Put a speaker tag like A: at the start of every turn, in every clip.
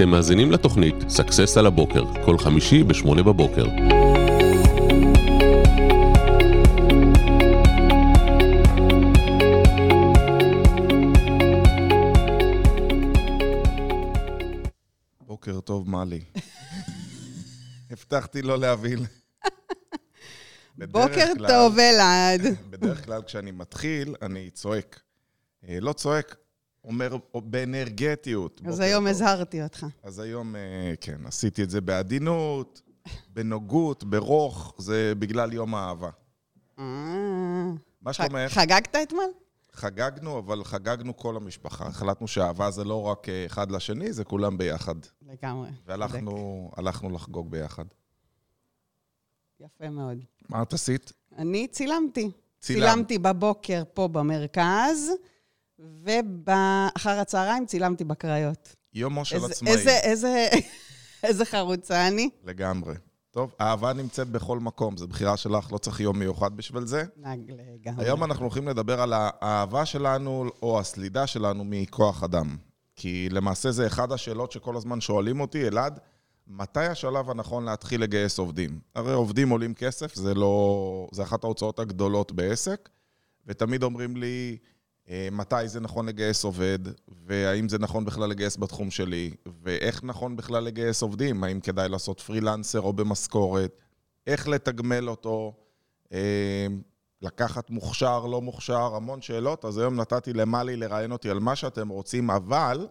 A: אתם מאזינים לתוכנית Success על הבוקר, כל חמישי ב-8 בבוקר.
B: בוקר טוב, מלי. הבטחתי לא להבין.
C: בוקר
B: כלל-
C: טוב, אלעד.
B: בדרך כלל כשאני מתחיל, אני צועק. אה, לא צועק, אומר באנרגטיות.
C: אז היום
B: טוב.
C: הזהרתי אותך.
B: אז היום, אה, כן, עשיתי את זה בעדינות, בנוגות, ברוך, זה בגלל יום האהבה.
C: אה.
B: מה שלומך?
C: חגגת אתמול?
B: חגגנו, אבל חגגנו כל המשפחה. החלטנו שאהבה זה לא רק אה, אחד לשני, זה כולם ביחד.
C: לגמרי.
B: והלכנו הלכנו לחגוג ביחד.
C: יפה מאוד.
B: מה את עשית?
C: אני צילמתי.
B: צילמת.
C: צילמתי בבוקר פה במרכז, ואחר הצהריים צילמתי בקריות.
B: יומו של
C: איזה-
B: עצמאי.
C: איזה, איזה, איזה חרוצה אני.
B: לגמרי. טוב, אהבה נמצאת בכל מקום, זו בחירה שלך, לא צריך יום מיוחד בשביל זה.
C: לגמרי.
B: היום אנחנו הולכים לדבר על האהבה שלנו, או הסלידה שלנו מכוח אדם. כי למעשה זה אחד השאלות שכל הזמן שואלים אותי, אלעד, מתי השלב הנכון להתחיל לגייס עובדים? הרי עובדים עולים כסף, זה לא... זה אחת ההוצאות הגדולות בעסק, ותמיד אומרים לי, מתי זה נכון לגייס עובד, והאם זה נכון בכלל לגייס בתחום שלי, ואיך נכון בכלל לגייס עובדים, האם כדאי לעשות פרילנסר או במשכורת, איך לתגמל אותו, אה, לקחת מוכשר, לא מוכשר, המון שאלות. אז היום נתתי למלי לראיין אותי על מה שאתם רוצים, אבל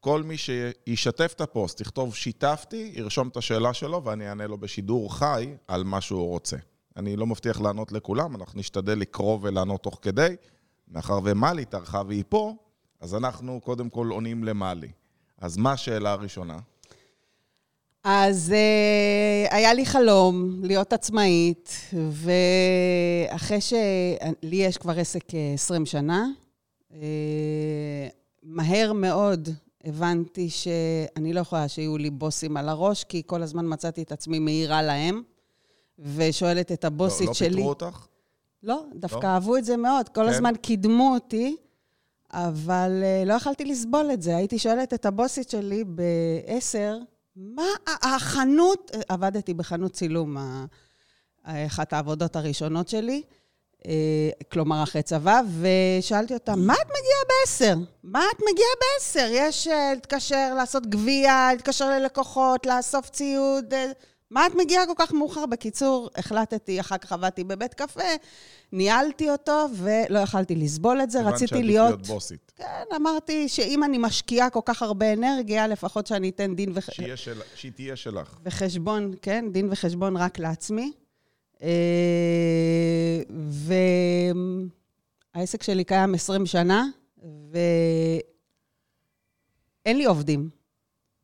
B: כל מי שישתף את הפוסט, יכתוב שיתפתי, ירשום את השאלה שלו ואני אענה לו בשידור חי על מה שהוא רוצה. אני לא מבטיח לענות לכולם, אנחנו נשתדל לקרוא ולענות תוך כדי. מאחר ומלי טרחה והיא פה, אז אנחנו קודם כל עונים למלי. אז מה השאלה הראשונה?
C: אז uh, היה לי חלום להיות עצמאית, ואחרי שלי יש כבר עסק uh, 20 שנה, uh, מהר מאוד הבנתי שאני לא יכולה שיהיו לי בוסים על הראש, כי כל הזמן מצאתי את עצמי מעירה להם, ושואלת את הבוסית
B: לא, לא
C: שלי...
B: פיטרו אותך?
C: לא, דווקא
B: לא?
C: אהבו את זה מאוד. כל
B: כן.
C: הזמן קידמו אותי, אבל אה, לא יכלתי לסבול את זה. הייתי שואלת את הבוסית שלי בעשר, מה ה- החנות, עבדתי בחנות צילום, אחת העבודות הראשונות שלי, אה, כלומר אחרי צבא, ושאלתי אותה, מה את מגיעה בעשר? מה את מגיעה בעשר? יש אה, להתקשר, לעשות גבייה, להתקשר ללקוחות, לאסוף ציוד. מה את מגיעה כל כך מאוחר? בקיצור, החלטתי, אחר כך עבדתי בבית קפה, ניהלתי אותו, ולא יכלתי לסבול את זה. רציתי
B: שעדיף
C: להיות...
B: בוסית.
C: כן, אמרתי שאם אני משקיעה כל כך הרבה אנרגיה, לפחות שאני אתן דין וח...
B: שיהיה של... שהיא תהיה שלך.
C: וחשבון, כן, דין וחשבון רק לעצמי. אה, והעסק שלי קיים 20 שנה, ואין לי עובדים.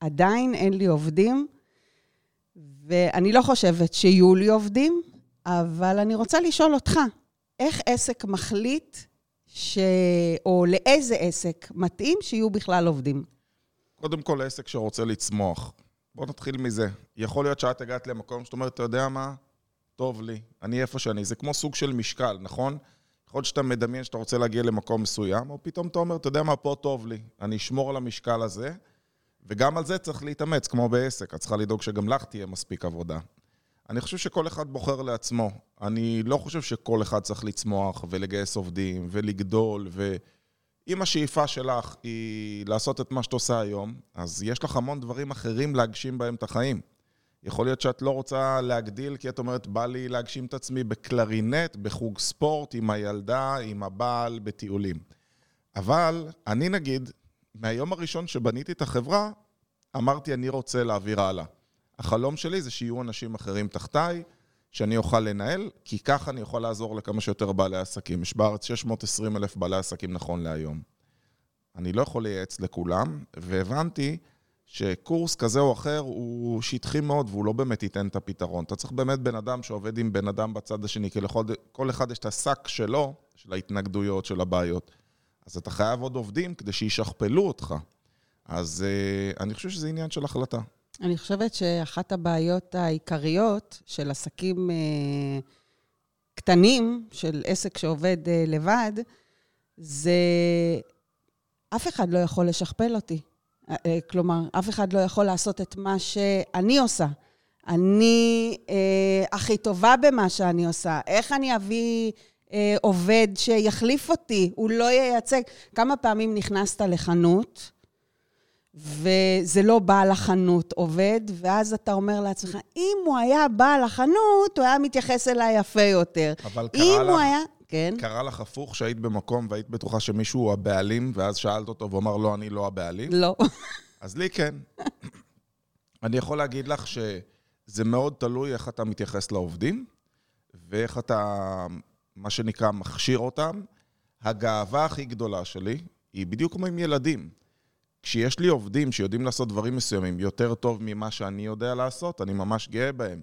C: עדיין אין לי עובדים, ואני לא חושבת שיהיו לי עובדים, אבל אני רוצה לשאול אותך, איך עסק מחליט ש... או לאיזה עסק מתאים שיהיו בכלל עובדים?
B: קודם כל, עסק שרוצה לצמוח. בוא נתחיל מזה. יכול להיות שאת הגעת למקום שאת אומרת, אתה יודע מה? טוב לי, אני איפה שאני. זה כמו סוג של משקל, נכון? יכול להיות שאתה מדמיין שאתה רוצה להגיע למקום מסוים, או פתאום אתה אומר, אתה יודע מה, פה טוב לי. אני אשמור על המשקל הזה, וגם על זה צריך להתאמץ, כמו בעסק. את צריכה לדאוג שגם לך תהיה מספיק עבודה. אני חושב שכל אחד בוחר לעצמו. אני לא חושב שכל אחד צריך לצמוח ולגייס עובדים ולגדול, ו... אם השאיפה שלך היא לעשות את מה שאת עושה היום, אז יש לך המון דברים אחרים להגשים בהם את החיים. יכול להיות שאת לא רוצה להגדיל, כי את אומרת, בא לי להגשים את עצמי בקלרינט, בחוג ספורט, עם הילדה, עם הבעל, בטיולים. אבל אני נגיד, מהיום הראשון שבניתי את החברה, אמרתי, אני רוצה להעביר הלאה. החלום שלי זה שיהיו אנשים אחרים תחתיי, שאני אוכל לנהל, כי ככה אני יכול לעזור לכמה שיותר בעלי עסקים. יש בארץ 620 אלף בעלי עסקים נכון להיום. אני לא יכול לייעץ לכולם, והבנתי שקורס כזה או אחר הוא שטחי מאוד והוא לא באמת ייתן את הפתרון. אתה צריך באמת בן אדם שעובד עם בן אדם בצד השני, כי לכל כל אחד יש את השק שלו, של ההתנגדויות, של הבעיות. אז אתה חייב עוד עובדים כדי שישכפלו אותך. אז uh, אני חושב שזה עניין של החלטה.
C: אני חושבת שאחת הבעיות העיקריות של עסקים אה, קטנים, של עסק שעובד אה, לבד, זה אף אחד לא יכול לשכפל אותי. אה, כלומר, אף אחד לא יכול לעשות את מה שאני עושה. אני אה, הכי טובה במה שאני עושה. איך אני אביא אה, עובד שיחליף אותי? הוא לא ייצג. כמה פעמים נכנסת לחנות, וזה לא בעל החנות עובד, ואז אתה אומר לעצמך, אם הוא היה בעל החנות, הוא היה מתייחס אליי יפה יותר.
B: אבל
C: אם
B: קרה
C: הוא
B: לך,
C: היה... כן.
B: קרה לך הפוך, שהיית במקום והיית בטוחה שמישהו הוא הבעלים, ואז שאלת אותו והוא אמר, לא, אני לא הבעלים?
C: לא.
B: אז לי כן. אני יכול להגיד לך שזה מאוד תלוי איך אתה מתייחס לעובדים, ואיך אתה, מה שנקרא, מכשיר אותם. הגאווה הכי גדולה שלי היא בדיוק כמו עם ילדים. כשיש לי עובדים שיודעים לעשות דברים מסוימים יותר טוב ממה שאני יודע לעשות, אני ממש גאה בהם.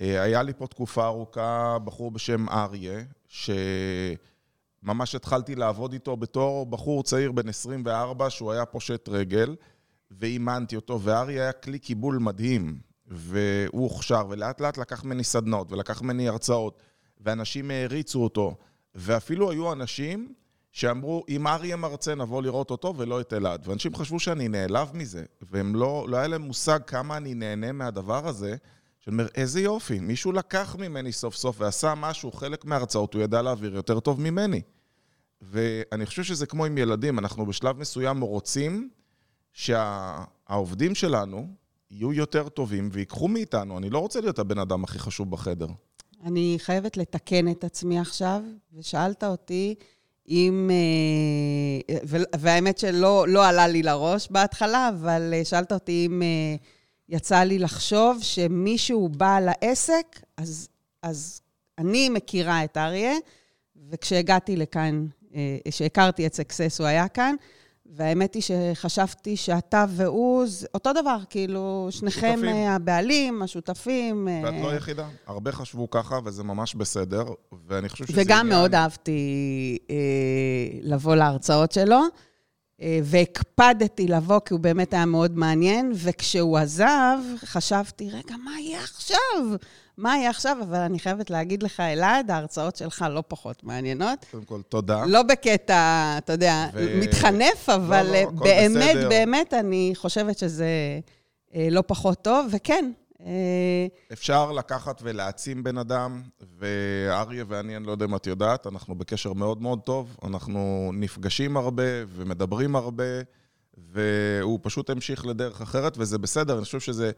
B: אה, היה לי פה תקופה ארוכה בחור בשם אריה, שממש התחלתי לעבוד איתו בתור בחור צעיר בן 24, שהוא היה פושט רגל, ואימנתי אותו, ואריה היה כלי קיבול מדהים, והוא הוכשר, ולאט לאט לקח ממני סדנות, ולקח ממני הרצאות, ואנשים העריצו אותו, ואפילו היו אנשים שאמרו, אם אריה מרצה, נבוא לראות אותו ולא את אלעד. ואנשים חשבו שאני נעלב מזה, והם לא, לא היה להם מושג כמה אני נהנה מהדבר הזה. שאני אומר, איזה יופי, מישהו לקח ממני סוף סוף ועשה משהו, חלק מההרצאות הוא ידע להעביר יותר טוב ממני. ואני חושב שזה כמו עם ילדים, אנחנו בשלב מסוים רוצים שהעובדים שלנו יהיו יותר טובים ויקחו מאיתנו. אני לא רוצה להיות הבן אדם הכי חשוב בחדר.
C: אני חייבת לתקן את עצמי עכשיו, ושאלת אותי אם... אה, והאמת שלא לא עלה לי לראש בהתחלה, אבל אה, שאלת אותי אם אה, יצא לי לחשוב שמישהו בא לעסק, אז, אז אני מכירה את אריה, וכשהגעתי לכאן, כשהכרתי את סקסס, הוא היה כאן, והאמת היא שחשבתי שאתה והוא, אותו דבר, כאילו, שניכם
B: שותפים.
C: הבעלים, השותפים.
B: ואת
C: אה,
B: לא היחידה. הרבה חשבו ככה, וזה ממש בסדר, ואני חושב שזה
C: וגם
B: עניין-
C: מאוד אהבתי אה, לבוא להרצאות שלו, אה, והקפדתי לבוא, כי הוא באמת היה מאוד מעניין, וכשהוא עזב, חשבתי, רגע, מה יהיה עכשיו? מה יהיה עכשיו? אבל אני חייבת להגיד לך, אלעד, ההרצאות שלך לא פחות מעניינות.
B: קודם כל, תודה.
C: לא בקטע, אתה יודע,
B: ו-
C: מתחנף, אבל
B: לא,
C: אה,
B: הכל
C: באמת,
B: בסדר.
C: באמת, אני חושבת שזה אה, לא פחות טוב, וכן, אה,
B: אפשר לקחת ולהעצים בן אדם, ואריה ואני, אני לא יודע אם את יודעת, אנחנו בקשר מאוד מאוד טוב, אנחנו נפגשים הרבה ומדברים הרבה, והוא פשוט המשיך לדרך אחרת, וזה בסדר, אני חושב שזה...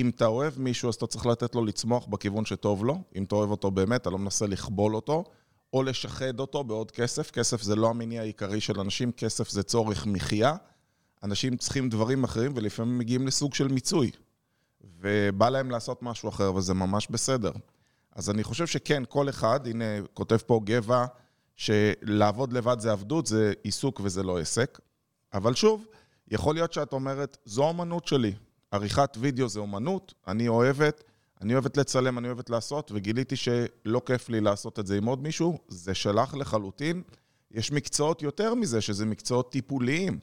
B: אם אתה אוהב מישהו, אז אתה צריך לתת לו לצמוח בכיוון שטוב לו. אם אתה אוהב אותו באמת, אתה לא מנסה לכבול אותו, או לשחד אותו בעוד כסף. כסף זה לא המניע העיקרי של אנשים, כסף זה צורך מחיה. אנשים צריכים דברים אחרים, ולפעמים מגיעים לסוג של מיצוי. ובא להם לעשות משהו אחר, וזה ממש בסדר. אז אני חושב שכן, כל אחד, הנה, כותב פה גבע, שלעבוד לבד זה עבדות, זה עיסוק וזה לא עסק. אבל שוב, יכול להיות שאת אומרת, זו האמנות שלי. עריכת וידאו זה אומנות, אני אוהבת, אני אוהבת לצלם, אני אוהבת לעשות, וגיליתי שלא כיף לי לעשות את זה עם עוד מישהו, זה שלך לחלוטין. יש מקצועות יותר מזה, שזה מקצועות טיפוליים.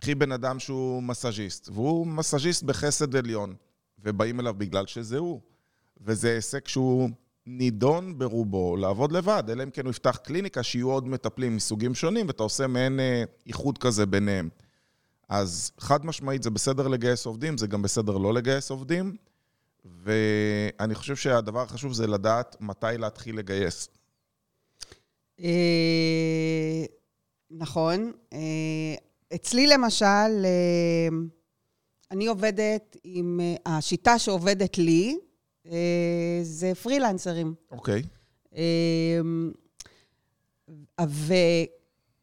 B: קחי בן אדם שהוא מסאז'יסט, והוא מסאז'יסט בחסד עליון, ובאים אליו בגלל שזה הוא. וזה עסק שהוא נידון ברובו לעבוד לבד, אלא אם כן הוא יפתח קליניקה שיהיו עוד מטפלים מסוגים שונים, ואתה עושה מעין אה, איחוד כזה ביניהם. אז חד משמעית זה בסדר לגייס עובדים, זה גם בסדר לא לגייס עובדים, ואני חושב שהדבר החשוב זה לדעת מתי להתחיל לגייס.
C: אה, נכון. אה, אצלי למשל, אה, אני עובדת עם... השיטה שעובדת לי זה פרילנסרים.
B: אוקיי.
C: אמ,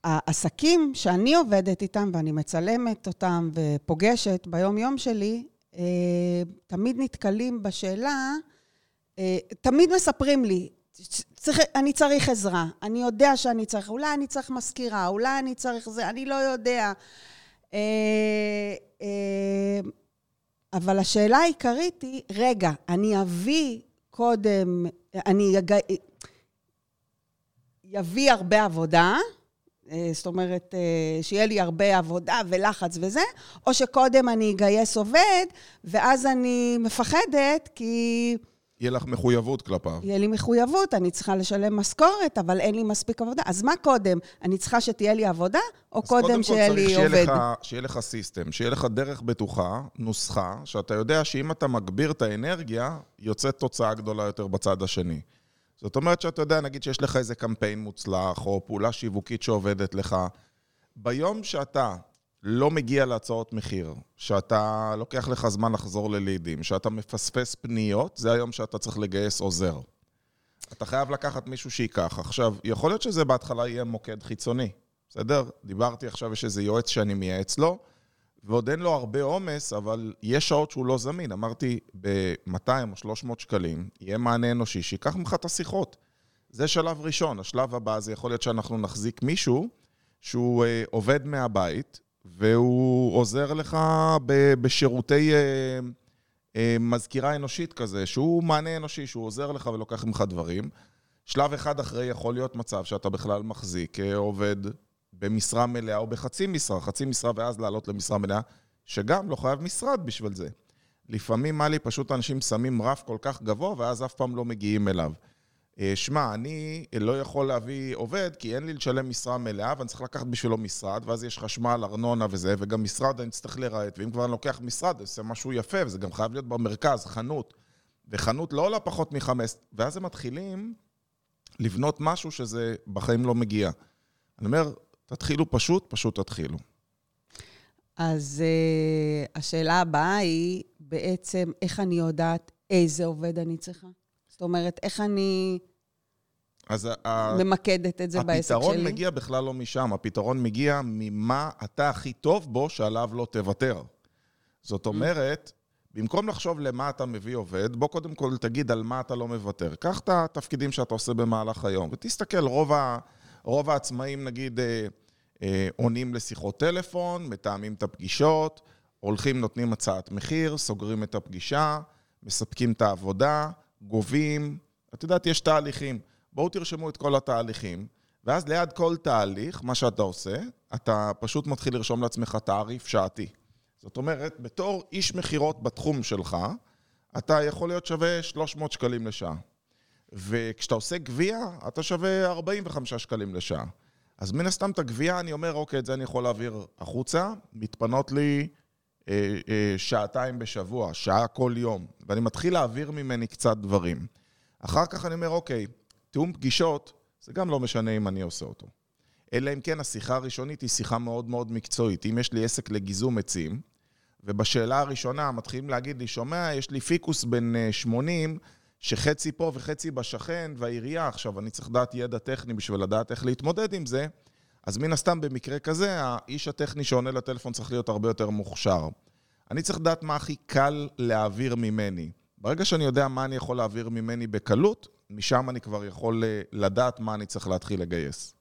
C: והעסקים שאני עובדת איתם, ואני מצלמת אותם ופוגשת ביום-יום שלי, אה, תמיד נתקלים בשאלה, אה, תמיד מספרים לי, צריך, אני צריך עזרה, אני יודע שאני צריך, אולי אני צריך מזכירה, אולי אני צריך זה, אני לא יודע. אה, אבל השאלה העיקרית היא, רגע, אני אביא קודם, אני אג... יביא הרבה עבודה, זאת אומרת, אה, שיהיה לי הרבה עבודה ולחץ וזה, או שקודם אני אגייס עובד, ואז אני מפחדת, כי
B: יהיה לך מחויבות כלפיו.
C: יהיה לי מחויבות, אני צריכה לשלם משכורת, אבל אין לי מספיק עבודה. אז מה קודם? אני צריכה שתהיה לי עבודה, או
B: אז קודם
C: קודם
B: כל
C: שיהיה
B: צריך
C: לי
B: שיהיה
C: עובד?
B: לך, שיהיה לך סיסטם, שיהיה לך דרך בטוחה, נוסחה, שאתה יודע שאם אתה מגביר את האנרגיה, יוצאת תוצאה גדולה יותר בצד השני. זאת אומרת שאתה יודע, נגיד שיש לך איזה קמפיין מוצלח, או פעולה שיווקית שעובדת לך, ביום שאתה לא מגיע להצעות מחיר, שאתה לוקח לך זמן לחזור ללידים, שאתה מפספס פניות, זה היום שאתה צריך לגייס עוזר. אתה חייב לקחת מישהו שייקח. עכשיו, יכול להיות שזה בהתחלה יהיה מוקד חיצוני, בסדר? דיברתי עכשיו, יש איזה יועץ שאני מייעץ לו, ועוד אין לו הרבה עומס, אבל יש שעות שהוא לא זמין. אמרתי, ב-200 או 300 שקלים, יהיה מענה אנושי שייקח ממך את השיחות. זה שלב ראשון. השלב הבא זה יכול להיות שאנחנו נחזיק מישהו שהוא אה, עובד מהבית, והוא עוזר לך ב- בשירותי אה, אה, מזכירה אנושית כזה, שהוא מענה אנושי, שהוא עוזר לך ולוקח ממך דברים. שלב אחד אחרי יכול להיות מצב שאתה בכלל מחזיק אה, עובד במשרה מלאה או בחצי משרה, חצי משרה ואז לעלות למשרה מלאה, שגם לא חייב משרד בשביל זה. לפעמים, מה לי, פשוט אנשים שמים רף כל כך גבוה ואז אף פעם לא מגיעים אליו. אה, שמע, אני לא יכול להביא עובד כי אין לי לשלם משרה מלאה ואני צריך לקחת בשבילו משרד, ואז יש חשמל, ארנונה וזה, וגם משרד אני צריך לרהט, ואם כבר אני לוקח משרד, אני עושה משהו יפה, וזה גם חייב להיות במרכז, חנות. וחנות לא עולה פחות מחמש, ואז הם מתחילים לבנות משהו שזה בחיים לא מגיע. אני אומר, תתחילו פשוט, פשוט תתחילו.
C: אז uh, השאלה הבאה היא בעצם, איך אני יודעת איזה עובד אני צריכה? זאת אומרת, איך אני
B: אז
C: ממקדת את זה בעסק שלי?
B: הפתרון מגיע בכלל לא משם, הפתרון מגיע ממה אתה הכי טוב בו, שעליו לא תוותר. זאת אומרת, במקום לחשוב למה אתה מביא עובד, בוא קודם כל תגיד על מה אתה לא מוותר. קח את התפקידים שאתה עושה במהלך היום, ותסתכל, רוב, ה, רוב העצמאים, נגיד, אה, עונים לשיחות טלפון, מתאמים את הפגישות, הולכים, נותנים הצעת מחיר, סוגרים את הפגישה, מספקים את העבודה, גובים. את יודעת, יש תהליכים. בואו תרשמו את כל התהליכים, ואז ליד כל תהליך, מה שאתה עושה, אתה פשוט מתחיל לרשום לעצמך תעריף שעתי. זאת אומרת, בתור איש מכירות בתחום שלך, אתה יכול להיות שווה 300 שקלים לשעה. וכשאתה עושה גבייה, אתה שווה 45 שקלים לשעה. אז מן הסתם את הגבייה, אני אומר, אוקיי, את זה אני יכול להעביר החוצה, מתפנות לי אה, אה, שעתיים בשבוע, שעה כל יום, ואני מתחיל להעביר ממני קצת דברים. אחר כך אני אומר, אוקיי, תיאום פגישות, זה גם לא משנה אם אני עושה אותו. אלא אם כן השיחה הראשונית היא שיחה מאוד מאוד מקצועית. אם יש לי עסק לגיזום עצים, ובשאלה הראשונה מתחילים להגיד לי, שומע, יש לי פיקוס אה, 80, שחצי פה וחצי בשכן, והעירייה, עכשיו אני צריך לדעת ידע טכני בשביל לדעת איך להתמודד עם זה, אז מן הסתם במקרה כזה, האיש הטכני שעונה לטלפון צריך להיות הרבה יותר מוכשר. אני צריך לדעת מה הכי קל להעביר ממני. ברגע שאני יודע מה אני יכול להעביר ממני בקלות, משם אני כבר יכול אה, לדעת מה אני צריך להתחיל לגייס.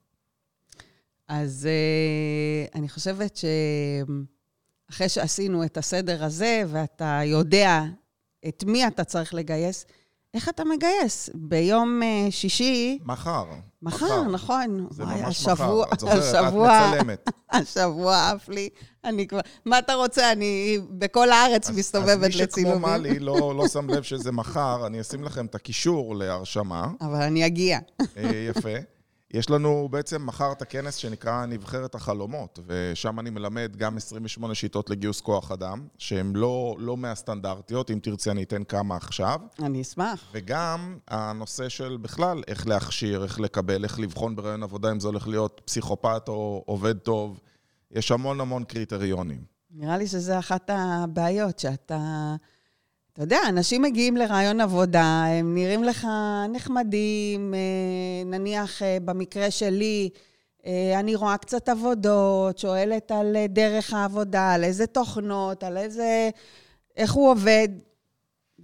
C: אז uh, אני חושבת שאחרי שעשינו את הסדר הזה, ואתה יודע את מי אתה צריך לגייס, איך אתה מגייס? ביום uh, שישי,
B: מחר.
C: מחר, נכון.
B: זה
C: וואי,
B: ממש
C: השבוע,
B: מחר. את זוכרת,
C: השבוע,
B: את מצלמת.
C: השבוע עף לי. אני כבר, מה אתה רוצה? אני בכל הארץ
B: אז-
C: מסתובבת
B: אז מי שכמו
C: לצילומים.
B: מלי לא, לא שם לב שזה מחר, אני אשים לכם את הקישור להרשמה.
C: אבל אני אגיע.
B: אה, יפה. יש לנו בעצם מחר את הכנס שנקרא נבחרת החלומות, ושם אני מלמד גם 28 שיטות לגיוס כוח אדם, שהן לא, לא מהסטנדרטיות, אם תרצי אני אתן כמה עכשיו,
C: אני אשמח.
B: וגם הנושא של בכלל איך להכשיר, איך לקבל, איך לבחון ברעיון עבודה, אם זה הולך להיות פסיכופת או עובד טוב. יש המון המון קריטריונים.
C: נראה לי שזה אחת הבעיות, שאתה... אתה יודע, אנשים מגיעים לרעיון עבודה, הם נראים לך נחמדים, אה, נניח אה, במקרה שלי, אה, אני רואה קצת עבודות, שואלת על דרך העבודה, על איזה תוכנות, על איזה... איך הוא עובד,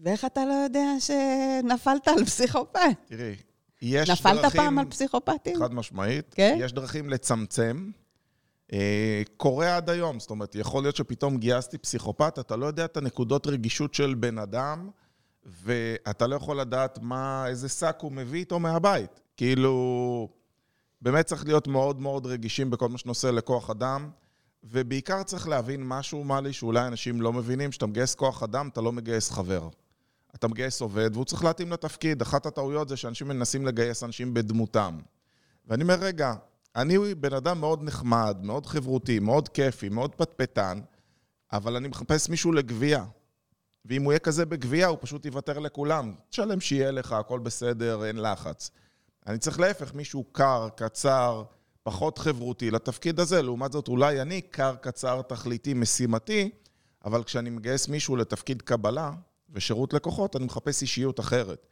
C: ואיך אתה לא יודע שנפלת על פסיכופת?
B: תראי, יש
C: נפלת
B: דרכים...
C: פעם על פסיכופטים?
B: חד משמעית.
C: כן?
B: יש דרכים לצמצם. אה, קורה עד היום, זאת אומרת, יכול להיות שפתאום גייסתי פסיכופת, אתה לא יודע את הנקודות רגישות של בן אדם, ואתה לא יכול לדעת מה, איזה שק הוא מביא איתו מהבית. כאילו, באמת צריך להיות מאוד מאוד רגישים בכל מה שנושא לכוח אדם, ובעיקר צריך להבין משהו, מלי, שאולי אנשים לא מבינים, שאתה מגייס כוח אדם, אתה לא מגייס חבר. אתה מגייס עובד והוא צריך להתאים לתפקיד. אחת הטעויות זה שאנשים מנסים לגייס אנשים בדמותם. ואני אומר, רגע, אני בן אדם מאוד נחמד, מאוד חברותי, מאוד כיפי, מאוד פטפטן, אבל אני מחפש מישהו לגבייה. ואם הוא יהיה כזה בגבייה, הוא פשוט יוותר לכולם. תשלם שיהיה לך, הכל בסדר, אין לחץ. אני צריך להפך, מישהו קר, קצר, פחות חברותי לתפקיד הזה. לעומת זאת, אולי אני קר, קצר, תכליתי, משימתי, אבל כשאני מגייס מישהו לתפקיד קבלה ושירות לקוחות, אני מחפש אישיות אחרת.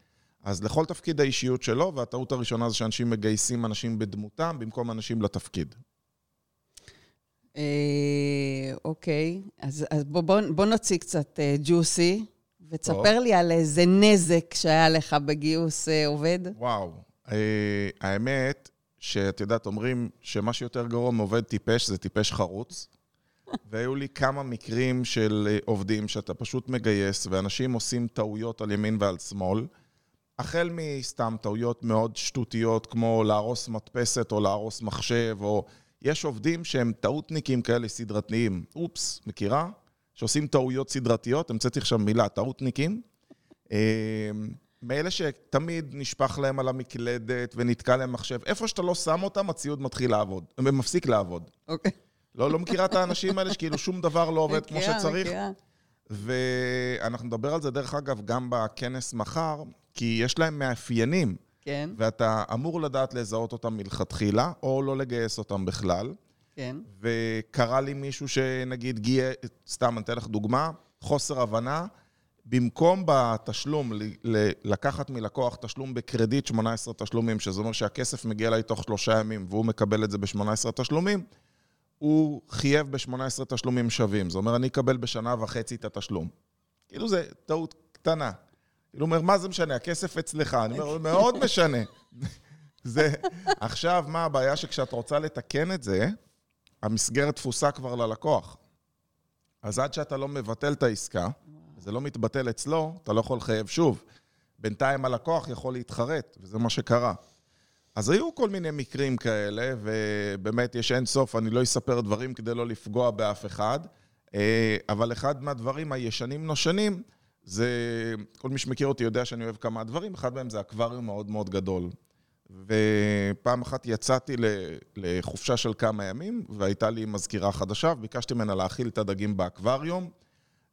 B: אז לכל תפקיד האישיות שלו, והטעות הראשונה זה שאנשים מגייסים אנשים בדמותם במקום אנשים לתפקיד.
C: אה, אוקיי, אז, אז בוא, בוא, בוא נוציא קצת אה, ג'וסי, ותספר
B: טוב.
C: לי על איזה נזק שהיה לך בגיוס אה, עובד.
B: וואו. אה, האמת, שאת יודעת, אומרים שמה שיותר גרוע מעובד טיפש זה טיפש חרוץ. והיו לי כמה מקרים של אה, עובדים שאתה פשוט מגייס, ואנשים עושים טעויות על ימין ועל שמאל. החל מסתם טעויות מאוד שטותיות, כמו להרוס מדפסת או להרוס מחשב, או... יש עובדים שהם טעותניקים כאלה סדרתיים. אופס, מכירה? שעושים טעויות סדרתיות, המצאתי עכשיו מילה, טעותניקים. אה, מאלה שתמיד נשפך להם על המקלדת ונתקע להם מחשב. איפה שאתה לא שם אותם, הציוד מתחיל לעבוד, מפסיק לעבוד.
C: אוקיי.
B: לא, לא מכירה את האנשים האלה שכאילו שום דבר לא עובד כמו
C: מכירה,
B: שצריך?
C: מכירה.
B: ואנחנו נדבר על זה, דרך אגב, גם בכנס מחר, כי יש להם מאפיינים,
C: כן,
B: ואתה אמור לדעת לזהות אותם מלכתחילה, או לא לגייס אותם בכלל.
C: כן.
B: וקרה לי מישהו שנגיד גייס, סתם, אני אתן לך דוגמה, חוסר הבנה, במקום בתשלום, ל- ל- לקחת מלקוח תשלום בקרדיט 18 תשלומים, שזה אומר שהכסף מגיע אליי תוך שלושה ימים והוא מקבל את זה ב-18 תשלומים, הוא חייב ב-18 תשלומים שווים. זה אומר, אני אקבל בשנה וחצי את התשלום. כאילו זה טעות קטנה. כאילו, הוא אומר, מה זה משנה? הכסף אצלך. אני אומר, מאוד משנה. זה... עכשיו, מה הבעיה? שכשאת רוצה לתקן את זה, המסגרת תפוסה כבר ללקוח. אז עד שאתה לא מבטל את העסקה, זה לא מתבטל אצלו, אתה לא יכול לחייב שוב. בינתיים הלקוח יכול להתחרט, וזה מה שקרה. אז היו כל מיני מקרים כאלה, ובאמת יש אין סוף, אני לא אספר דברים כדי לא לפגוע באף אחד, אה, אבל אחד מהדברים הישנים נושנים, זה, כל מי שמכיר אותי יודע שאני אוהב כמה דברים, אחד מהם זה אקווריום מאוד מאוד גדול. ופעם אחת יצאתי לחופשה של כמה ימים, והייתה לי מזכירה חדשה, וביקשתי ממנה להאכיל את הדגים באקווריום,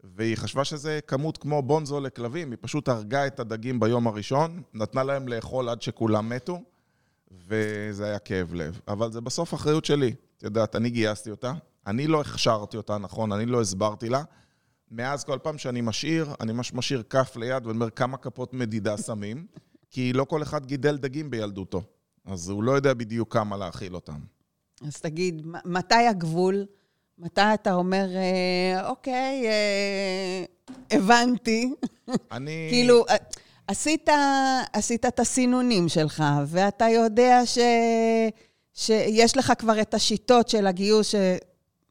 B: והיא חשבה שזה כמות כמו בונזו לכלבים, היא פשוט הרגה את הדגים ביום הראשון, נתנה להם לאכול עד שכולם מתו, וזה היה כאב לב. אבל זה בסוף אחריות שלי. את יודעת, אני גייסתי אותה, אני לא הכשרתי אותה נכון, אני לא הסברתי לה. מאז כל פעם שאני משאיר, אני ממש משאיר כף ליד ואומר כמה כפות מדידה שמים, כי לא כל אחד גידל דגים בילדותו. אז הוא לא יודע בדיוק כמה להאכיל אותם.
C: אז תגיד, מתי הגבול? מתי אתה אומר, אה, אוקיי, אה, הבנתי.
B: אני...
C: כאילו, אה, עשית, עשית את הסינונים שלך, ואתה יודע ש, שיש לך כבר את השיטות של הגיוס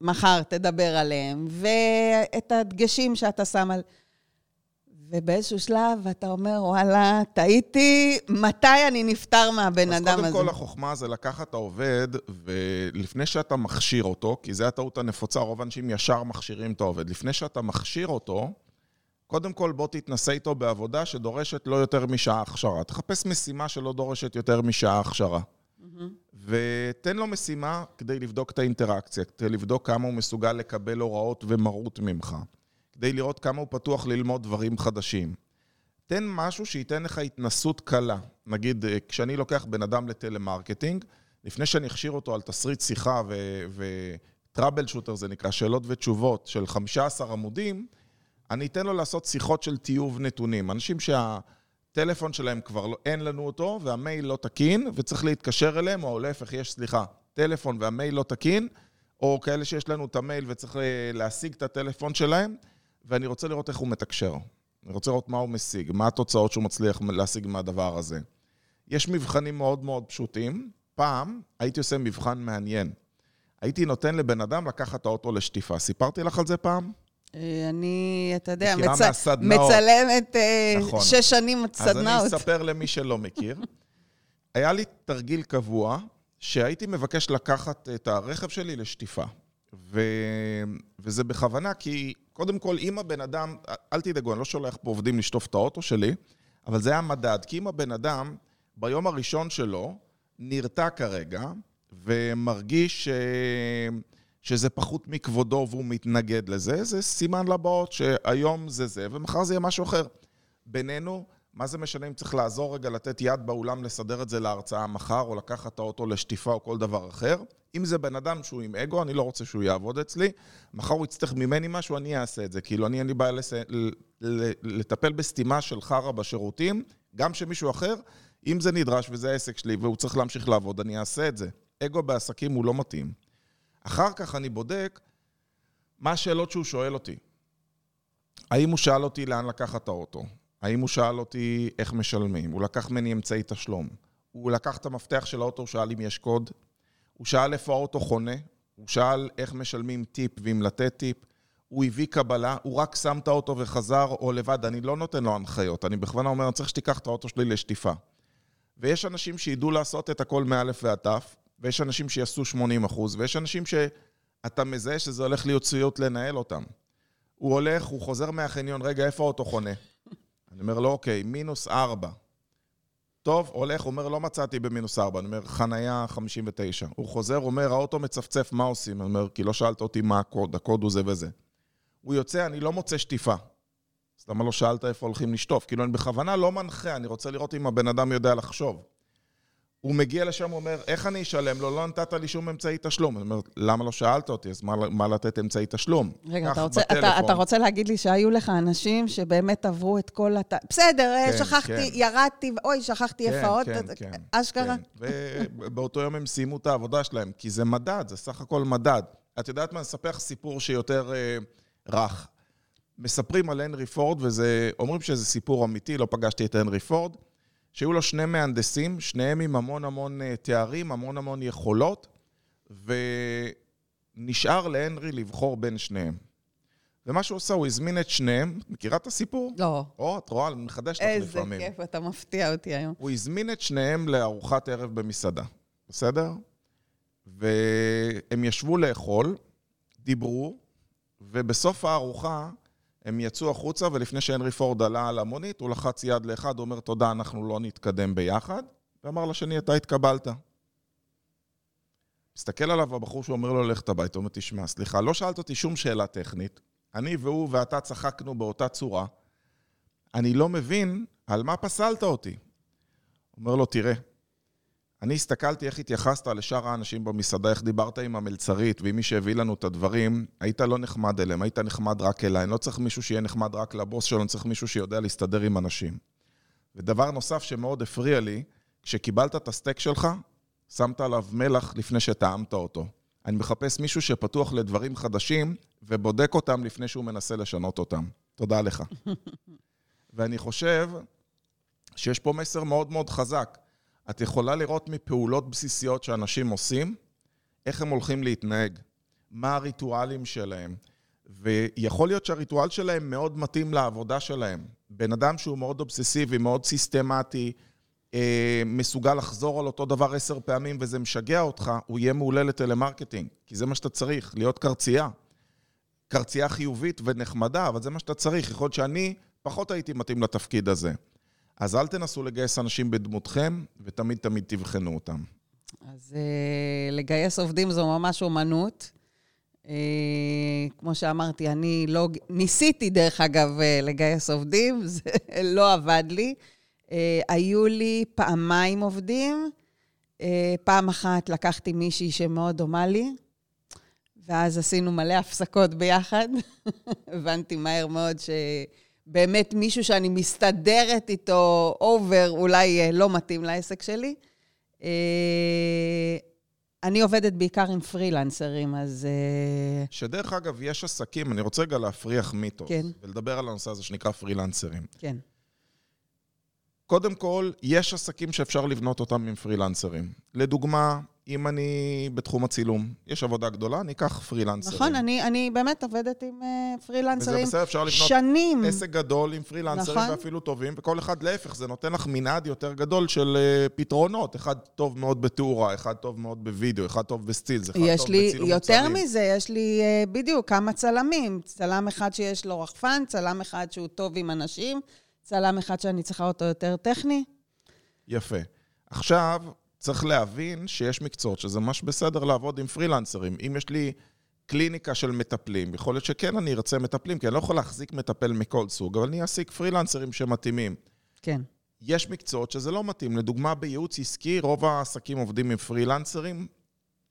C: שמחר תדבר עליהם, ואת הדגשים שאתה שם על... ובאיזשהו שלב אתה אומר, וואלה, טעיתי, מתי אני נפטר מהבן
B: אז
C: אדם
B: קודם
C: הזה?
B: כל החוכמה זה לקחת את העובד, ולפני שאתה מכשיר אותו, כי זו הטעות הנפוצה, רוב האנשים ישר מכשירים את העובד. לפני שאתה מכשיר אותו, קודם כל בוא תתנסה איתו בעבודה שדורשת לא יותר משעה הכשרה. תחפש משימה שלא דורשת יותר משעה הכשרה. ותן לו משימה כדי לבדוק את האינטראקציה, כדי לבדוק כמה הוא מסוגל לקבל הוראות ומרות ממך, כדי לראות כמה הוא פתוח ללמוד דברים חדשים. תן משהו שייתן לך התנסות קלה. נגיד, אה, כשאני לוקח בן אדם לטלמרקטינג, לפני שאני אכשיר אותו על תסריט שיחה ו trouble shooter, זה נקרא, שאלות ותשובות של 15 עמודים, אני אתן לו לעשות שיחות של טיוב נתונים. אנשים שהטלפון שלהם כבר לא, אין לנו אותו, והמייל לא תקין, וצריך להתקשר אליהם, או להפך, יש, סליחה, טלפון והמייל לא תקין, או כאלה שיש לנו את המייל וצריך אה, להשיג את הטלפון שלהם, ואני רוצה לראות איך הוא מתקשר. אני רוצה לראות מה הוא משיג, מה התוצאות שהוא מצליח להשיג מהדבר הזה. יש מבחנים מאוד מאוד פשוטים. פעם הייתי עושה מבחן מעניין. הייתי נותן לבן אדם לקחת את האוטו לשטיפה. סיפרתי לך על זה פעם?
C: אה, אני, אתה יודע, מצ... מצלמת אה,
B: נכון.
C: שש שנים
B: אז אני
C: סדנאות.
B: אספר למי שלא מכיר. היה לי תרגיל קבוע, שהייתי מבקש לקחת את הרכב שלי לשטיפה. ו... וזה בכוונה, כי קודם כל, אם הבן אדם, אל תדאגו, אני לא שולח פה עובדים לשטוף את האוטו שלי, אבל זה המדד. כי אם הבן אדם, ביום הראשון שלו, נרתע כרגע, ומרגיש ש... שזה פחות מכבודו והוא מתנגד לזה, זה סימן לבאות שהיום זה זה, ומחר זה יהיה משהו אחר. בינינו, מה זה משנה אם צריך לעזור רגע, לתת יד באולם, לסדר את זה להרצאה מחר, או לקחת את האוטו לשטיפה או כל דבר אחר? אם זה בן אדם שהוא עם אגו, אני לא רוצה שהוא יעבוד אצלי, מחר הוא יצטרך ממני משהו, אני אעשה את זה. כאילו, אני אין לי בעיה. לטפל בסתימה של חרא בשירותים, גם שמישהו אחר, אם זה נדרש וזה העסק שלי והוא צריך להמשיך לעבוד, אני אעשה את זה. אגו בעסקים הוא לא מתאים. אחר כך אני בודק מה השאלות שהוא שואל אותי. האם הוא שאל אותי לאן לקחת את האוטו? האם הוא שאל אותי איך משלמים? הוא לקח ממני אמצעי תשלום. הוא לקח את המפתח של האוטו, הוא שאל אם יש קוד. הוא שאל איפה האוטו חונה. הוא שאל איך משלמים טיפ ואם לתת טיפ. הוא הביא קבלה, הוא רק שם את האוטו וחזר, או לבד, אני לא נותן לו הנחיות. אני בכוונה אומר, אני צריך שתיקח את האוטו שלי לשטיפה. ויש אנשים שידעו לעשות את הכל מאלף ועד תף, ויש אנשים שיעשו 80 אחוז, ויש אנשים שאתה מזהה שזה הולך להיות ציות לנהל אותם. הוא הולך, הוא חוזר מהחניון, רגע, איפה האוטו חונה? אני אומר לו, אוקיי, מינוס 4. טוב, הולך, אומר, לא מצאתי במינוס 4. אני אומר, חנייה 59. הוא חוזר, אומר, האוטו מצפצף, מה עושים? אני אומר, כי לא שאלת אותי מה הקוד, הקוד הוא זה וזה. הוא יוצא, אני לא מוצא שטיפה. אז למה לא שאלת איפה הולכים לשטוף? כאילו, אני בכוונה לא מנחה, אני רוצה לראות אם הבן אדם יודע לחשוב. הוא מגיע לשם, הוא אומר, איך אני אשלם לו? לא נתת לי שום אמצעי תשלום. אני אומר, למה לא שאלת אותי? אז מה, מה לתת אמצעי תשלום?
C: רגע, אתה רוצה, אתה, אתה רוצה להגיד לי שהיו לך אנשים שבאמת עברו את כל הת... בסדר, כן, שכחתי, כן. ירדתי, אוי, שכחתי כן, איפה עוד, כן, כן, אשכרה.
B: כן. ובאותו יום הם סיימו את העבודה שלהם, כי זה מדד, זה סך הכל מדד. את יודעת מה, לך סיפור שיותר אה, רך. מספרים על הנרי פורד, וזה, אומרים שזה סיפור אמיתי, לא פגשתי את הנרי פורד. שהיו לו שני מהנדסים, שניהם עם המון המון אה, תארים, המון המון יכולות, ונשאר להנרי לבחור בין שניהם. ומה שהוא עושה, הוא הזמין את שניהם, מכירה את הסיפור?
C: לא.
B: או, את רואה, אני מחדש לך לפעמים.
C: איזה כיף, אתה מפתיע אותי היום.
B: הוא הזמין את שניהם לארוחת ערב במסעדה, בסדר? והם ישבו לאכול, דיברו, ובסוף הארוחה הם יצאו החוצה, ולפני שהנרי פורד עלה על המונית, הוא לחץ יד לאחד, אומר, תודה, אנחנו לא נתקדם ביחד, ואמר לשני, אתה התקבלת. מסתכל עליו הבחור שאומר לו, לך הביתה, הוא אומר, תשמע, סליחה, לא שאלת אותי שום שאלה טכנית, אני והוא ואתה צחקנו באותה צורה, אני לא מבין על מה פסלת אותי. אומר לו, תראה, אני הסתכלתי איך התייחסת לשאר האנשים במסעדה, איך דיברת עם המלצרית ועם מי שהביא לנו את הדברים, היית לא נחמד אליהם, היית נחמד רק אליי. אני לא צריך מישהו שיהיה נחמד רק לבוס שלו, אני צריך מישהו שיודע להסתדר עם אנשים. ודבר נוסף שמאוד הפריע לי, כשקיבלת את הסטייק שלך, שמת עליו מלח לפני שטעמת אותו. אני מחפש מישהו שפתוח לדברים חדשים ובודק אותם לפני שהוא מנסה לשנות אותם. תודה לך. ואני חושב שיש פה מסר מאוד מאוד חזק. את יכולה לראות מפעולות בסיסיות שאנשים עושים, איך הם הולכים להתנהג, מה הריטואלים שלהם. ויכול להיות שהריטואל שלהם מאוד מתאים לעבודה שלהם. בן אדם שהוא מאוד אובססיבי, מאוד סיסטמטי, אה, מסוגל לחזור על אותו דבר עשר פעמים וזה משגע אותך, הוא יהיה מעולה לטלמרקטינג, כי זה מה שאתה צריך, להיות קרצייה. קרצייה חיובית ונחמדה, אבל זה מה שאתה צריך. יכול להיות שאני פחות הייתי מתאים לתפקיד הזה. אז אל תנסו לגייס אנשים בדמותכם, ותמיד תמיד תבחנו אותם.
C: אז uh, לגייס עובדים זו ממש אומנות. Uh, כמו שאמרתי, אני לא... ניסיתי, דרך אגב, uh, לגייס עובדים, זה לא עבד לי. Uh, היו לי פעמיים עובדים. Uh, פעם אחת לקחתי מישהי שמאוד דומה לי, ואז עשינו מלא הפסקות ביחד. הבנתי מהר מאוד ש... באמת מישהו שאני מסתדרת איתו אובר, אולי אה, לא מתאים לעסק שלי. אה, אני עובדת בעיקר עם פרילנסרים, אז... אה,
B: שדרך אגב, יש עסקים, אני רוצה רגע להפריח מיתוס. כן. ולדבר על הנושא הזה שנקרא פרילנסרים.
C: כן.
B: קודם כל, יש עסקים שאפשר לבנות אותם עם פרילנסרים. לדוגמה, אם אני בתחום הצילום, יש עבודה גדולה, אני אקח פרילנסרים.
C: נכון, אני, אני באמת עובדת עם uh,
B: וזה
C: פרילנסרים
B: בסדר, אפשר לבנות
C: שנים.
B: עסק גדול עם פרילנסרים
C: נכון.
B: ואפילו טובים, וכל אחד להפך, זה נותן לך מנעד יותר גדול של אה, פתרונות. אחד טוב מאוד בתאורה, אחד טוב מאוד בווידאו, אחד טוב בסטילס, אחד טוב
C: לי,
B: בצילום
C: יותר
B: מוצרים.
C: מזה, יש לי uh, בדיוק כמה צלמים. צלם אחד שיש לו רחפן, צלם אחד שהוא טוב עם אנשים, צלם אחד שאני צריכה אותו יותר טכני.
B: יפה. עכשיו, צריך להבין שיש מקצועות שזה ממש בסדר לעבוד עם פרילנסרים. אם יש לי קליניקה של מטפלים, יכול להיות שכן אני ארצה מטפלים, כי אני לא יכול להחזיק מטפל מכל סוג, אבל אני אעסיק פרילנסרים שמתאימים.
C: כן.
B: יש מקצועות שזה לא מתאים. לדוגמה, בייעוץ עסקי, רוב העסקים עובדים עם פרילנסרים.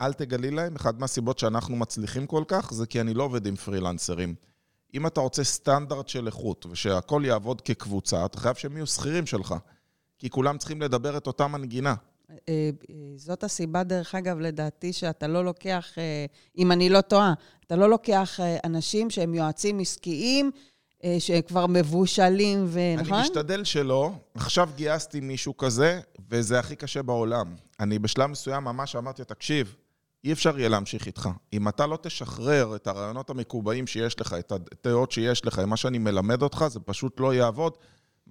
B: אל תגלי להם, אחת מהסיבות שאנחנו מצליחים כל כך, זה כי אני לא עובד עם פרילנסרים. אם אתה רוצה סטנדרט של איכות, ושהכול יעבוד כקבוצה, אתה חייב שהם יהיו שכירים שלך. כי כולם צריכים לדבר את אותה מנגינה.
C: אה, אה, זאת הסיבה, דרך אגב, לדעתי, שאתה לא לוקח, אה, אם אני לא טועה, אתה לא לוקח אנשים שהם יועצים עסקיים, שהם כבר מבושלים, ו... נכון?
B: אני משתדל שלא. עכשיו גייסתי מישהו כזה, וזה הכי קשה בעולם. אני בשלב מסוים ממש אמרתי, תקשיב, אי אפשר יהיה להמשיך איתך. אם אתה לא תשחרר את הרעיונות המקובעים שיש לך, את הדעות שיש לך, מה שאני מלמד אותך, זה פשוט לא יעבוד.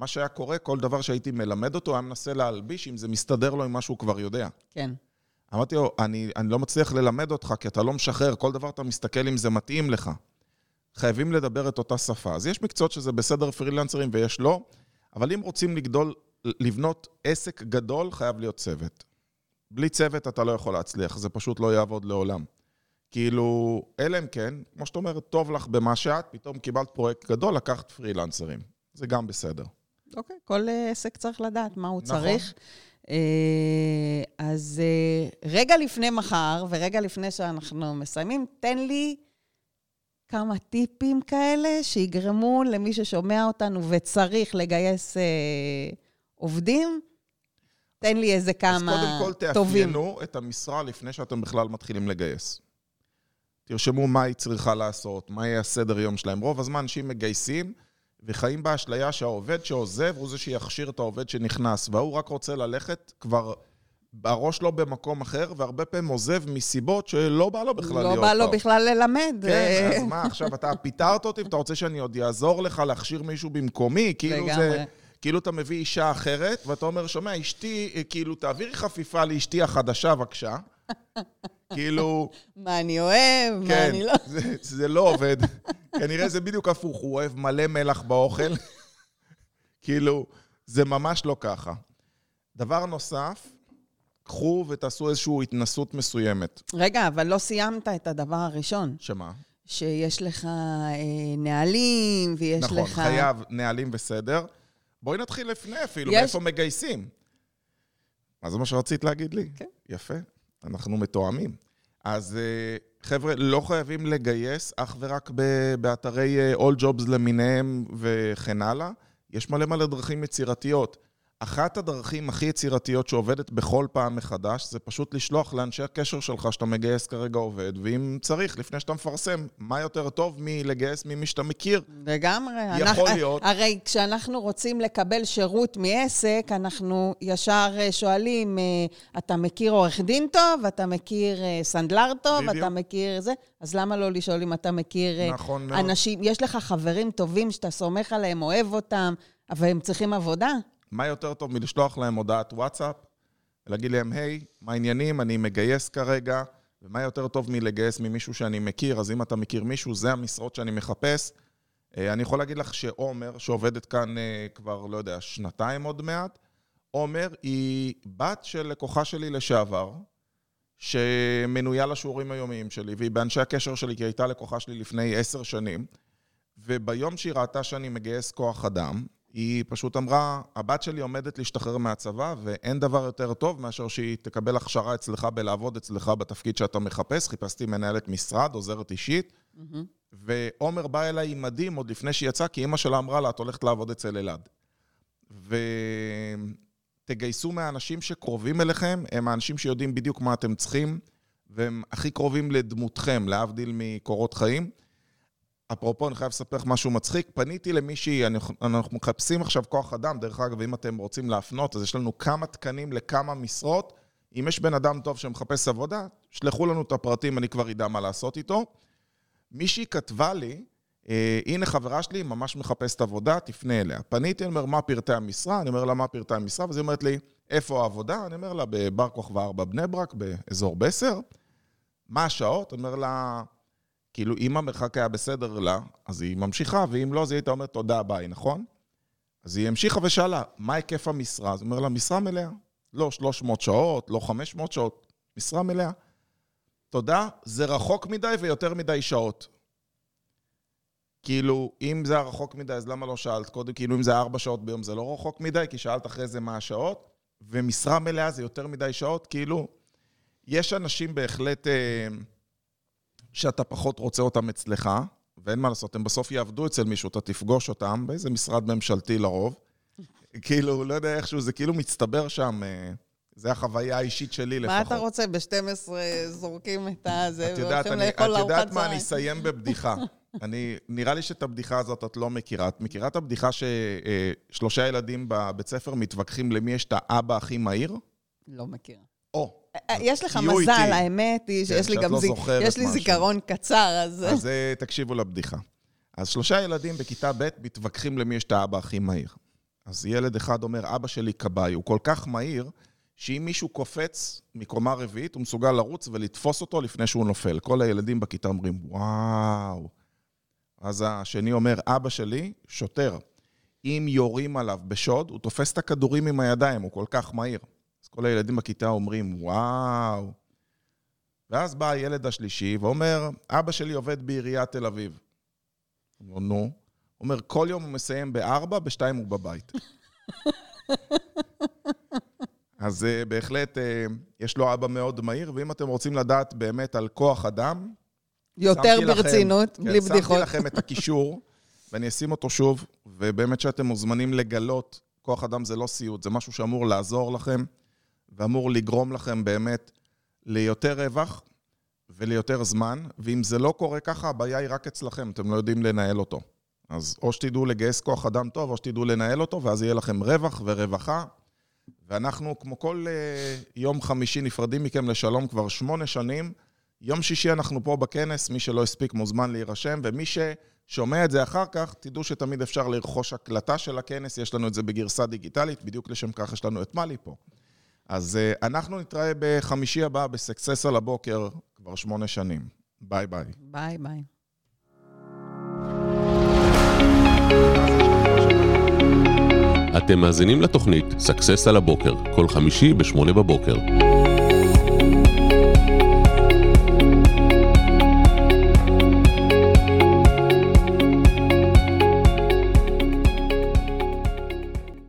B: מה שהיה קורה, כל דבר שהייתי מלמד אותו, היה מנסה להלביש אם זה מסתדר לו עם מה שהוא כבר יודע.
C: כן.
B: אמרתי לו, אני, אני לא מצליח ללמד אותך, כי אתה לא משחרר, כל דבר אתה מסתכל אם זה מתאים לך. חייבים לדבר את אותה שפה. אז יש מקצועות שזה בסדר פרילנסרים ויש לא, אבל אם רוצים לגדול, לבנות עסק גדול, חייב להיות צוות. בלי צוות אתה לא יכול להצליח, זה פשוט לא יעבוד לעולם. כאילו, אלא אם כן, כמו שאת אומרת, טוב לך במה שאת, פתאום קיבלת פרויקט גדול, לקחת פרילנסרים. זה גם בסדר.
C: אוקיי, כל אה, עסק צריך לדעת מה הוא
B: נכון.
C: צריך. אה, אז אה, רגע לפני מחר, ורגע לפני שאנחנו מסיימים, תן לי כמה טיפים כאלה שיגרמו למי ששומע אותנו וצריך לגייס עובדים. תן לי איזה כמה
B: אז קודם כל
C: טובים.
B: תאפיינו את המשרה לפני שאתם בכלל מתחילים לגייס. תרשמו מה היא צריכה לעשות, מה יהיה הסדר יום שלהם. רוב הזמן אנשים מגייסים וחיים באשליה שהעובד שעוזב הוא זה שיכשיר את העובד שנכנס, וההוא רק רוצה ללכת כבר... הראש לא במקום אחר, והרבה פעמים עוזב מסיבות שלא בא לו בכלל להיות
C: לא בא לו
B: טוב.
C: בכלל ללמד.
B: כן, אז מה, עכשיו אתה פיטרת אותי ואתה רוצה שאני עוד אעזור לך להכשיר מישהו במקומי? כאילו
C: לגמרי.
B: זה... כאילו אתה מביא אישה אחרת, ואתה אומר, שומע, אשתי, אה, כאילו, תעבירי חפיפה לאשתי החדשה, בבקשה. כאילו,
C: מה אני אוהב, מה
B: כן,
C: אני לא...
B: זה, זה לא עובד. כנראה זה בדיוק הפוך, הוא אוהב מלא מלח באוכל. כאילו, זה ממש לא ככה. דבר נוסף, קחו ותעשו איזושהי התנסות מסוימת.
C: רגע, אבל לא סיימת את הדבר הראשון.
B: שמה?
C: שיש לך אה, נהלים, ויש
B: נכון,
C: לך...
B: חייב נהלים וסדר. בואי נתחיל לפני אפילו,
C: יש-
B: מאיפה מגייסים. מה זה מה שרצית להגיד לי?
C: כן.
B: יפה, אנחנו מתואמים. אז אה, חבר'ה, לא חייבים לגייס אך ורק באתרי אה, All Jobs למיניהם וכן הלאה. יש מלא מלא דרכים יצירתיות. אחת הדרכים הכי יצירתיות שעובדת בכל פעם מחדש, זה פשוט לשלוח לאנשי הקשר שלך שאתה מגייס כרגע עובד, ואם צריך, לפני שאתה מפרסם, מה יותר טוב מלגייס ממי שאתה מכיר?
C: לגמרי.
B: יכול
C: אנחנו,
B: להיות.
C: הרי כשאנחנו רוצים לקבל שירות מעסק, אנחנו ישר אה, שואלים, אה, אתה מכיר עורך דין טוב, אתה מכיר אה, סנדלר טוב,
B: בדיוק.
C: אתה מכיר זה, אז למה לא לשאול אם אתה מכיר
B: נכון מאוד.
C: אנשים, יש לך חברים טובים שאתה סומך עליהם, אוהב אותם, אבל הם צריכים עבודה?
B: מה יותר טוב מלשלוח להם הודעת וואטסאפ, ולהגיד להם, היי, מה העניינים? אני מגייס כרגע, ומה יותר טוב מלגייס ממישהו שאני מכיר? אז אם אתה מכיר מישהו, זה המשרות שאני מחפש. אה, אני יכול להגיד לך שעומר, שעובדת כאן אה, כבר, לא יודע, שנתיים עוד מעט, עומר היא בת של לקוחה שלי לשעבר, שמנויה לשיעורים היומיים שלי, והיא באנשי הקשר שלי, כי היא הייתה לקוחה שלי לפני עשר שנים, וביום שהיא ראתה שאני מגייס כוח אדם, היא פשוט אמרה, הבת שלי עומדת להשתחרר מהצבא, ואין דבר יותר טוב מאשר שהיא תקבל הכשרה אצלך בלעבוד אצלך בתפקיד שאתה מחפש. חיפשתי מנהלת משרד, עוזרת אישית, ועומר בא אליי עם מדים עוד לפני שהיא יצאה, כי אימא שלה אמרה לה, את הולכת לעבוד אצל אלעד. ותגייסו מהאנשים שקרובים אליכם, הם האנשים שיודעים בדיוק מה אתם צריכים, והם הכי קרובים לדמותכם, להבדיל מקורות חיים. אפרופו, אני חייב לספר לך משהו מצחיק. פניתי למישהי, אני- אנחנו מחפשים עכשיו כוח אדם, דרך אגב, אם אתם רוצים להפנות, אז יש לנו כמה תקנים לכמה משרות. אם יש בן אדם טוב שמחפש עבודה, שלחו לנו את הפרטים, אני כבר אדע מה לעשות איתו. מישהי כתבה לי, אה, הנה חברה שלי, ממש מחפשת עבודה, תפנה אליה. פניתי, אני אומר, מה פרטי המשרה? אני אומר לה, מה פרטי המשרה? ואז היא אומרת לי, איפה העבודה? אני אומר לה, בבר כוכבא 4 בני ברק, באזור בסר. מה השעות? אני אומר לה, כאילו, אם המרחק היה בסדר לה, אז היא ממשיכה, ואם לא, אז היא הייתה אומרת, תודה, ביי, נכון? אז היא המשיכה ושאלה, מה היקף המשרה? אז היא אומרת לה, משרה מלאה. לא 300 שעות, לא 500 שעות, משרה מלאה. תודה, זה רחוק מדי ויותר מדי שעות. כאילו, אם זה היה רחוק מדי, אז למה לא שאלת קודם? כאילו, אם זה ארבע שעות ביום, זה לא רחוק מדי, כי שאלת אחרי זה מה השעות, ומשרה מלאה זה יותר מדי שעות, כאילו, יש אנשים בהחלט אה, שאתה פחות רוצה אותם אצלך, ואין מה לעשות, הם בסוף יעבדו אצל מישהו, אתה תפגוש אותם באיזה משרד ממשלתי לרוב. כאילו, לא יודע איכשהו, זה כאילו מצטבר שם, אה, זה החוויה האישית שלי לפחות.
C: מה אתה רוצה? ב-12 זורקים את הזה,
B: את
C: והולכים
B: אני,
C: לאכול
B: את
C: ארוחת
B: יודעת מה. אני אסיים בבדיחה. אני, נראה לי שאת הבדיחה הזאת את לא מכירה. את מכירה את הבדיחה ששלושה ילדים בבית ספר מתווכחים למי יש את האבא הכי מהיר?
C: לא מכירה.
B: או,
C: אה, יש לך מזל,
B: איתי.
C: האמת היא שיש לי
B: שאת
C: גם
B: לא
C: זיק- יש לי
B: משהו.
C: זיכרון קצר, אז...
B: אז אה, תקשיבו לבדיחה. אז שלושה ילדים בכיתה ב' מתווכחים למי יש את האבא הכי מהיר. אז ילד אחד אומר, אבא שלי כבאי, הוא כל כך מהיר, שאם מישהו קופץ מקומה רביעית, הוא מסוגל לרוץ ולתפוס אותו לפני שהוא נופל. כל הילדים בכיתה אומרים, וואו. אז השני אומר, אבא שלי, שוטר. אם יורים עליו בשוד, הוא תופס את הכדורים עם הידיים, הוא כל כך מהיר. כל הילדים בכיתה אומרים, וואו. ואז בא הילד השלישי ואומר, אבא שלי עובד בעיריית תל אביב. אומר, נו. הוא אומר, כל יום הוא מסיים בארבע, בשתיים הוא בבית. אז אה, בהחלט אה, יש לו אבא מאוד מהיר, ואם אתם רוצים לדעת באמת על כוח אדם,
C: יותר
B: שמתי לכם-
C: ברצינות,
B: כן,
C: בלי בדיחות.
B: שמתי לכם את הקישור, ואני אשים אותו שוב, ובאמת שאתם מוזמנים לגלות, כוח אדם זה לא סיוט, זה משהו שאמור לעזור לכם, ואמור לגרום לכם באמת ליותר רווח וליותר זמן, ואם זה לא קורה ככה, הבעיה היא רק אצלכם, אתם לא יודעים לנהל אותו. אז או שתדעו לגייס כוח אדם טוב, או שתדעו לנהל אותו, ואז יהיה לכם רווח ורווחה. ואנחנו, כמו כל אה, יום חמישי, נפרדים מכם לשלום כבר שמונה שנים. יום שישי אנחנו פה בכנס, מי שלא הספיק מוזמן להירשם, ומי ששומע את זה אחר כך, תדעו שתמיד אפשר לרכוש הקלטה של הכנס, יש לנו את זה בגרסה דיגיטלית, בדיוק לשם כך יש לנו את מאלי פה. אז אה, אנחנו נתראה בחמישי הבא בסקסס על הבוקר, כבר שמונה שנים. ביי ביי.
C: ביי ביי.
A: אתם מאזינים לתוכנית Success על הבוקר, כל חמישי ב-8 בבוקר.